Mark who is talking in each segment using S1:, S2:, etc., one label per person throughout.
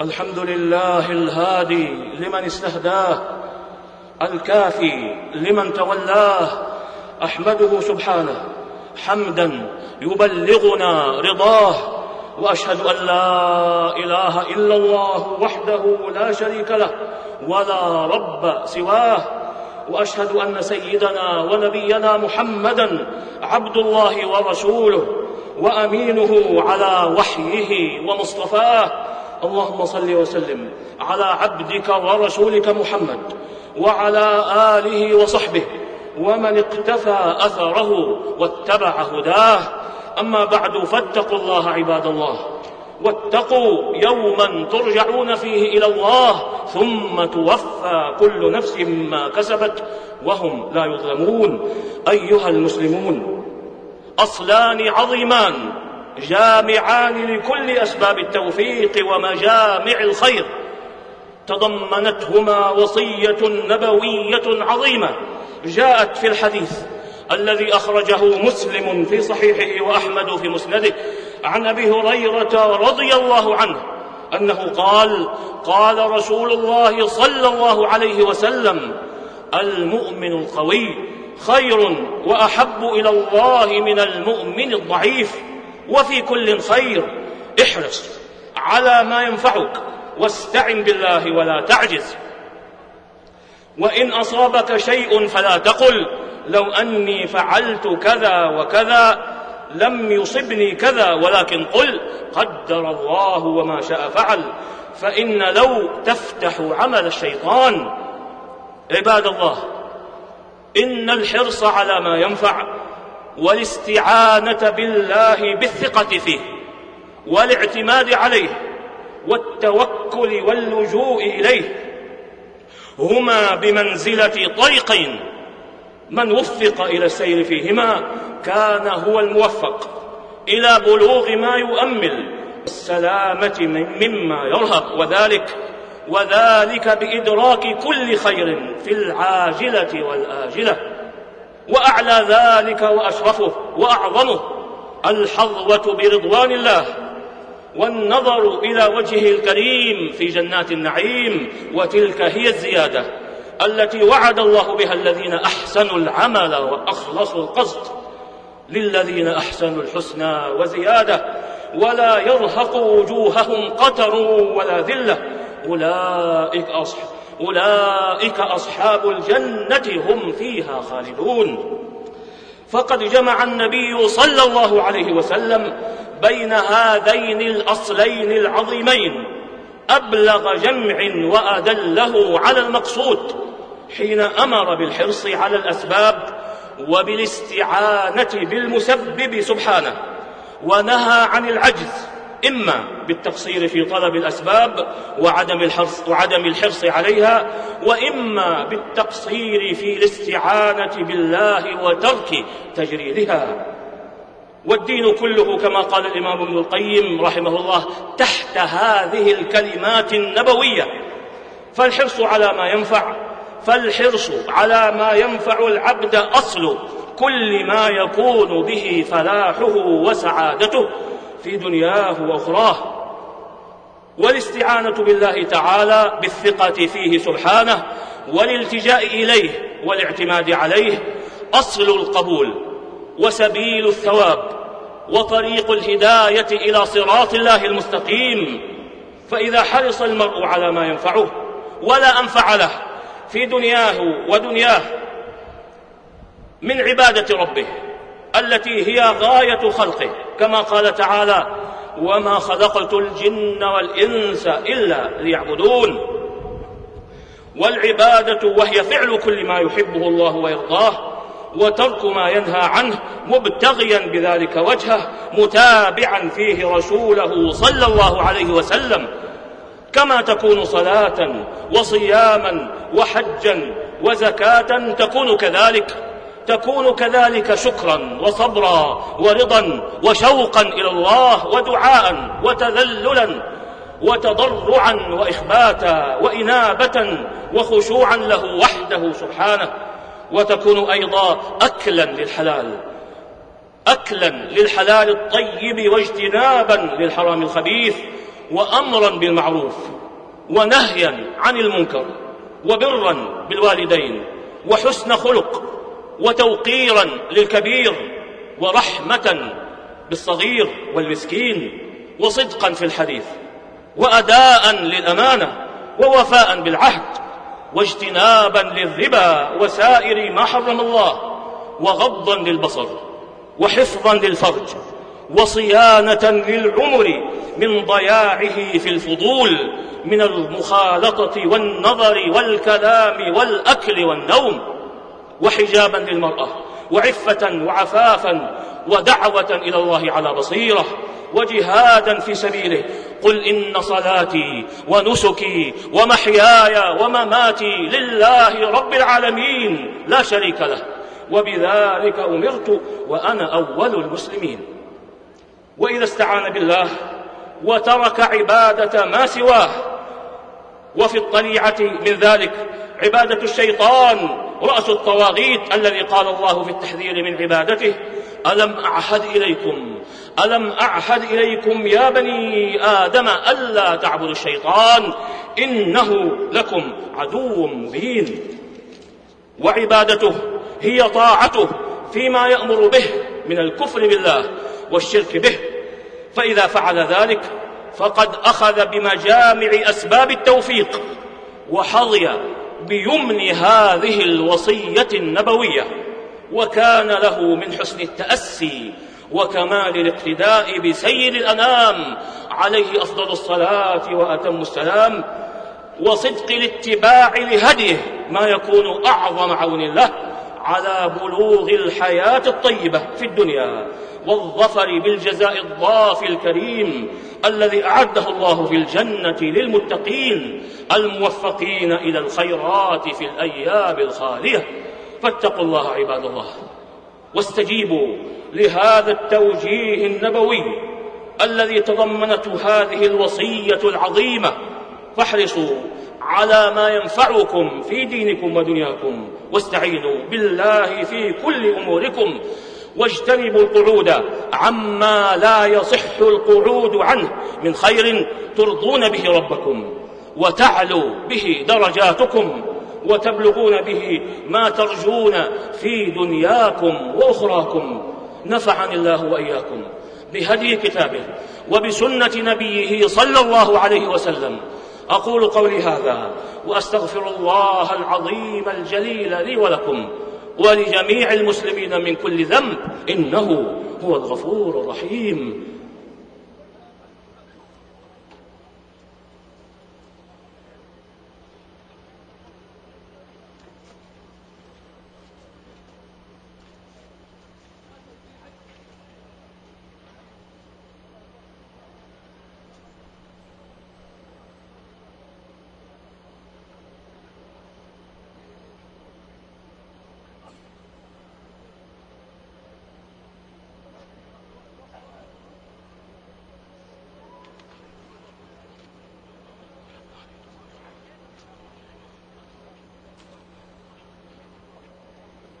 S1: الحمد لله الهادي لمن استهداه الكافي لمن تولاه أحمده سبحانه حمدا يبلغنا رضاه وأشهد أن لا إله إلا الله وحده لا شريك له ولا رب سواه وأشهد أن سيدنا ونبينا محمدا عبد الله ورسوله وأمينه على وحيه ومصطفاه اللهم صل وسلم على عبدك ورسولك محمد وعلى آله وصحبه ومن اقتفى أثره واتبع هداه. أما بعد فاتقوا الله عباد الله واتقوا يوما ترجعون فيه إلى الله ثم توفى كل نفس ما كسبت وهم لا يظلمون. أيها المسلمون أصلان عظيمان جامعان لكل أسباب التوفيق ومجامع الخير. تضمنتهما وصية نبوية عظيمة جاءت في الحديث الذي أخرجه مسلم في صحيحه وأحمد في مسنده عن أبي هريرة رضي الله عنه أنه قال قال رسول الله صلى الله عليه وسلم المؤمن القوي خير وأحب إلى الله من المؤمن الضعيف. وفي كل خير. احرص على ما ينفعك واستعن بالله ولا تعجز. وإن أصابك شيء فلا تقل لو أني فعلت كذا وكذا لم يصبني كذا ولكن قل قدر الله وما شاء فعل. فإن لو تفتح عمل الشيطان عباد الله إن الحرص على ما ينفع والاستعانة بالله بالثقة فيه والاعتماد عليه والتوكل واللجوء إليه. هما بمنزلة طريقين من وفق إلى السير فيهما كان هو الموفق إلى بلوغ ما يؤمل السلامة مما يرهب وذلك وذلك بإدراك كل خير في العاجلة والآجلة. وأعلى ذلك وأشرفه وأعظمه الحظوة برضوان الله والنظر إلى وجهه الكريم في جنات النعيم وتلك هي الزيادة التي وعد الله بها الذين أحسنوا العمل وأخلصوا القصد للذين أحسنوا الحسنى وزيادة ولا يرهق وجوههم قتر ولا ذلة أولئك اصحاب أولئك أصحاب الجنة هم فيها خالدون. فقد جمع النبي صلى الله عليه وسلم بين هذين الأصلين العظيمين أبلغ جمع وأدله على المقصود حين أمر بالحرص على الأسباب وبالاستعانة بالمسبب سبحانه ونهى عن العجز إما بالتقصير في طلب الأسباب وعدم الحرص وعدم الحرص عليها وإما بالتقصير في الاستعانة بالله وترك تجريدها. والدين كله كما قال الإمام ابن القيم رحمه الله تحت هذه الكلمات النبوية. فالحرص على ما ينفع فالحرص على ما ينفع العبد أصل كل ما يكون به فلاحه وسعادته. في دنياه وأخراه. والاستعانة بالله تعالى بالثقة فيه سبحانه والالتجاء إليه والاعتماد عليه أصل القبول وسبيل الثواب وطريق الهداية إلى صراط الله المستقيم. فإذا حرص المرء على ما ينفعه ولا أنفع له في دنياه ودنياه من عبادة ربه التي هي غاية خلقه كما قال تعالى وما خلقت الجن والإنس إلا ليعبدون والعبادة وهي فعل كل ما يحبه الله ويرضاه وترك ما ينهى عنه مبتغيا بذلك وجهه متابعا فيه رسوله صلى الله عليه وسلم. كما تكون صلاة وصياما وحجا وزكاة تكون كذلك. تكون كذلك شكرا وصبرا ورضا وشوقا إلى الله ودعاء وتذللا وتضرعا وإخباتا وإنابة وخشوعا له وحده سبحانه. وتكون أيضا اكلا للحلال اكلا للحلال الطيب واجتنابا للحرام الخبيث وأمرا بالمعروف ونهيا عن المنكر وبرا بالوالدين وحسن خلق وتوقيرا للكبير ورحمة بالصغير والمسكين وصدقا في الحديث وأداء للأمانة ووفاء بالعهد واجتنابا للربا وسائر ما حرم الله وغضا للبصر وحفظا للفرج وصيانة للعمر من ضياعه في الفضول من المخالطة والنظر والكلام والأكل والنوم وحجابا للمرأة وعفة وعفافا ودعوة إلى الله على بصيرة وجهادا في سبيله. قل إن صلاتي ونسكي ومحياي ومماتي لله رب العالمين لا شريك له. وبذلك أمرت وأنا أول المسلمين. وإذا استعان بالله وترك عبادة ما سواه وفي الطليعة من ذلك عبادة الشيطان رأس الطواغيت الذي قال الله في التحذير من عبادته ألم أعهد إليكم؟ ألم أعهد إليكم يا بني آدم ألا تعبدوا الشيطان؟ إنه لكم عدو مبين. وعبادته هي طاعته فيما يأمر به من الكفر بالله والشرك به. فإذا فعل ذلك فقد أخذ بمجامع أسباب التوفيق وحظي بيمن هذه الوصية النبوية وكان له من حسن التأسي وكمال الاقتداء بسيد الأنام عليه أفضل الصلاة وأتم السلام وصدق الاتباع لهديه ما يكون أعظم عون له على بلوغ الحياة الطيبة في الدنيا. والظفر بالجزاء الضافي الكريم الذي أعده الله في الجنة للمتقين الموفقين إلى الخيرات في الأيام الخالية. فاتقوا الله عباد الله واستجيبوا لهذا التوجيه النبوي الذي تضمنته هذه الوصية العظيمة. فاحرصوا على ما ينفعكم في دينكم ودنياكم واستعينوا بالله في كل أموركم واجتنبوا القعود عما لا يصح القعود عنه من خير ترضون به ربكم وتعلوا به درجاتكم وتبلغون به ما ترجون في دنياكم وأخراكم. نفعني الله وإياكم بهدي كتابه وبسنة نبيه صلى الله عليه وسلم. أقول قولي هذا وأستغفر الله العظيم الجليل لي ولكم. ولجميع المسلمين من كل ذنب إنه هو الغفور الرحيم.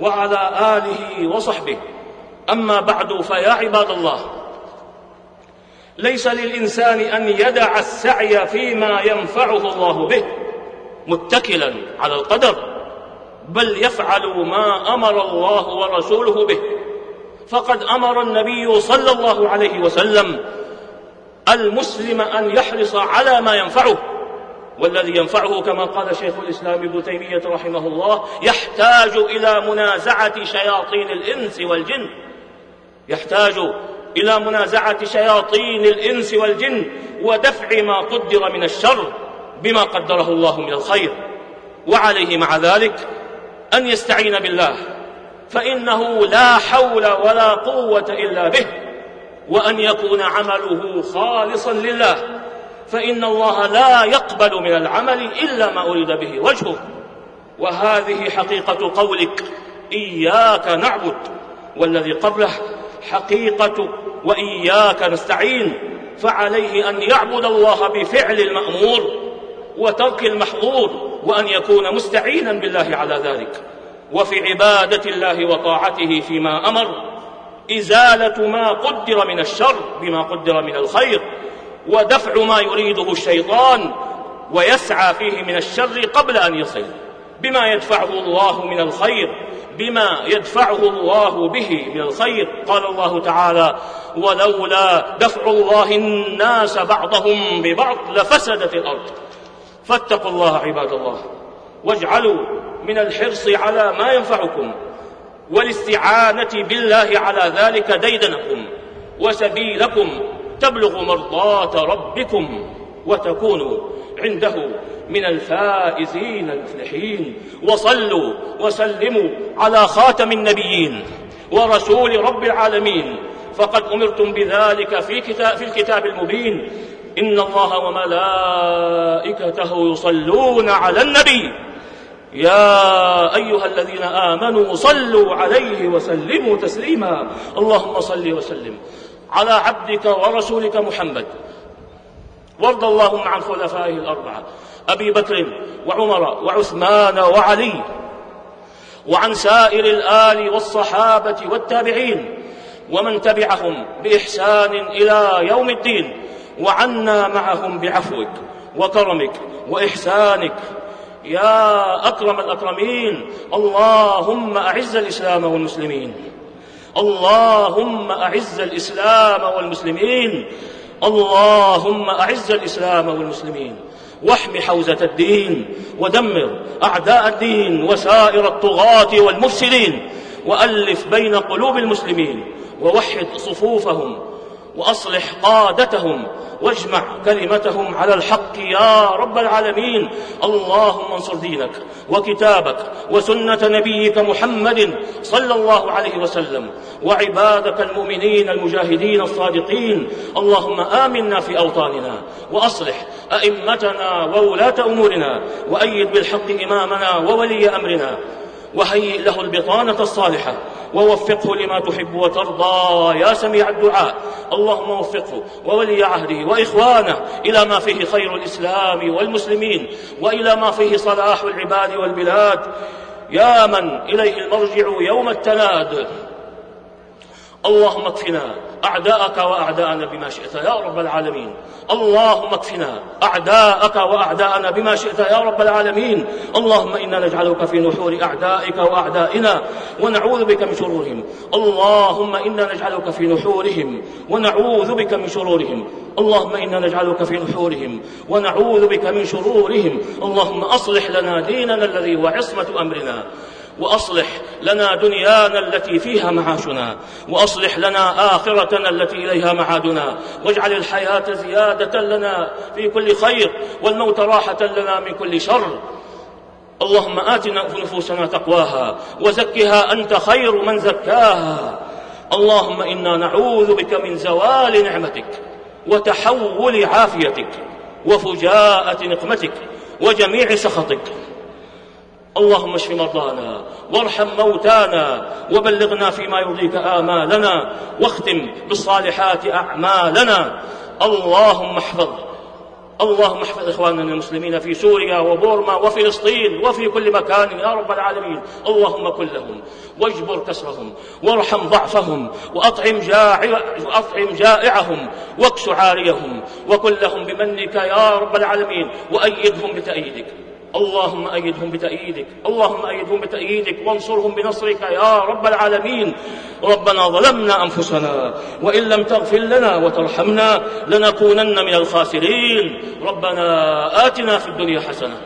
S1: وعلى آله وصحبه. أما بعد فيا عباد الله ليس للإنسان أن يدع السعي فيما ينفعه الله به متكلا على القدر بل يفعل ما أمر الله ورسوله به. فقد أمر النبي صلى الله عليه وسلم المسلم أن يحرص على ما ينفعه. والذي ينفعه كما قال شيخ الإسلام ابن تيمية رحمه الله يحتاج إلى منازعة شياطين الإنس والجن. يحتاج إلى منازعة شياطين الإنس والجن ودفع ما قدر من الشر بما قدره الله من الخير. وعليه مع ذلك أن يستعين بالله فإنه لا حول ولا قوة إلا به وأن يكون عمله خالصا لله. فإن الله لا يقبل من العمل إلا ما أريد به وجهه. وهذه حقيقة قولك إياك نعبد والذي قبله حقيقة وإياك نستعين. فعليه أن يعبد الله بفعل المأمور وترك المحظور وأن يكون مستعينا بالله على ذلك. وفي عبادة الله وطاعته فيما أمر إزالة ما قدر من الشر بما قدر من الخير. ودفع ما يريده الشيطان ويسعى فيه من الشر قبل أن يصل بما يدفعه الله من الخير بما يدفعه الله به من الخير. قال الله تعالى ولولا دفع الله الناس بعضهم ببعض لفسدت الأرض. فاتقوا الله عباد الله واجعلوا من الحرص على ما ينفعكم والاستعانة بالله على ذلك ديدنكم وسبيلكم. تبلغ مرضاة ربكم وتكونوا عنده من الفائزين المفلحين. وصلوا وسلموا على خاتم النبيين ورسول رب العالمين. فقد أمرتم بذلك في, كتاب في الكتاب المبين. إن الله وملائكته يصلون على النبي. يا أيها الذين آمنوا صلوا عليه وسلموا تسليما. اللهم صل وسلم. على عبدك ورسولك محمد. وارض اللهم عن خلفائه الأربعة. أبي بكر وعمر وعثمان وعلي. وعن سائر الآل والصحابة والتابعين. ومن تبعهم بإحسان إلى يوم الدين. وعنا معهم بعفوك وكرمك وإحسانك. يا أكرم الأكرمين. اللهم أعز الإسلام والمسلمين. اللهم أعز الإسلام والمسلمين. اللهم أعز الإسلام والمسلمين. واحم حوزة الدين. ودمر أعداء الدين وسائر الطغاة والمفسدين. وألف بين قلوب المسلمين. ووحد صفوفهم وأصلح قادتهم واجمع كلمتهم على الحق يا رب العالمين. اللهم انصر دينك وكتابك وسنة نبيك محمد صلى الله عليه وسلم وعبادك المؤمنين المجاهدين الصادقين. اللهم آمنا في أوطاننا وأصلح أئمتنا وولاة أمورنا وأيد بالحق إمامنا وولي أمرنا وهيئ له البطانة الصالحة ووفقه لما تحب وترضى يا سميع الدعاء. اللهم وفقه وولي عهده وإخوانه إلى ما فيه خير الإسلام والمسلمين وإلى ما فيه صلاح العباد والبلاد. يا من إليه المرجع يوم التناد. اللهم اكفنا أعداءك وأعداءنا بما شئت يا رب العالمين. اللهم اكفنا أعداءك وأعداءنا بما شئت يا رب العالمين. اللهم إنا نجعلك في نحور أعدائك وأعدائنا ونعوذ بك من شرورهم. اللهم إنا نجعلك في نحورهم ونعوذ بك من شرورهم. اللهم إنا نجعلك في نحورهم ونعوذ بك من شرورهم. اللهم أصلح لنا ديننا الذي هو عصمة أمرنا. وأصلح لنا دنيانا التي فيها معاشنا وأصلح لنا آخرتنا التي إليها معادنا واجعل الحياة زيادة لنا في كل خير والموت راحة لنا من كل شر. اللهم ات نفوسنا تقواها وزكها أنت خير من زكاها. اللهم إنا نعوذ بك من زوال نعمتك وتحول عافيتك وفجاءة نقمتك وجميع سخطك. اللهم اشف مرضانا وارحم موتانا وبلغنا فيما يرضيك آمالنا واختم بالصالحات أعمالنا. اللهم احفظ اللهم احفظ إخواننا المسلمين في سوريا وبورما وفلسطين وفي كل مكان يا رب العالمين. اللهم كن لهم واجبر كسرهم وارحم ضعفهم وأطعم, وأطعم جائعهم واكس عاريهم وكن لهم بمنك يا رب العالمين وأيدهم بتأييدك. اللهم أيدهم بتأييدك اللهم أيدهم بتأييدك وانصرهم بنصرك يا رب العالمين. ربنا ظلمنا أنفسنا وإن لم تغفر لنا وترحمنا لنكونن من الخاسرين. ربنا آتنا في الدنيا حسنة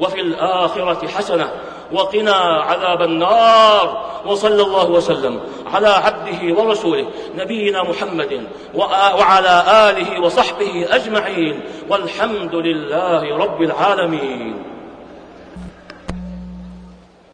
S1: وفي الآخرة حسنة وقنا عذاب النار. وصلى الله وسلم على عبده ورسوله نبينا محمد وعلى آله وصحبه أجمعين. والحمد لله رب العالمين.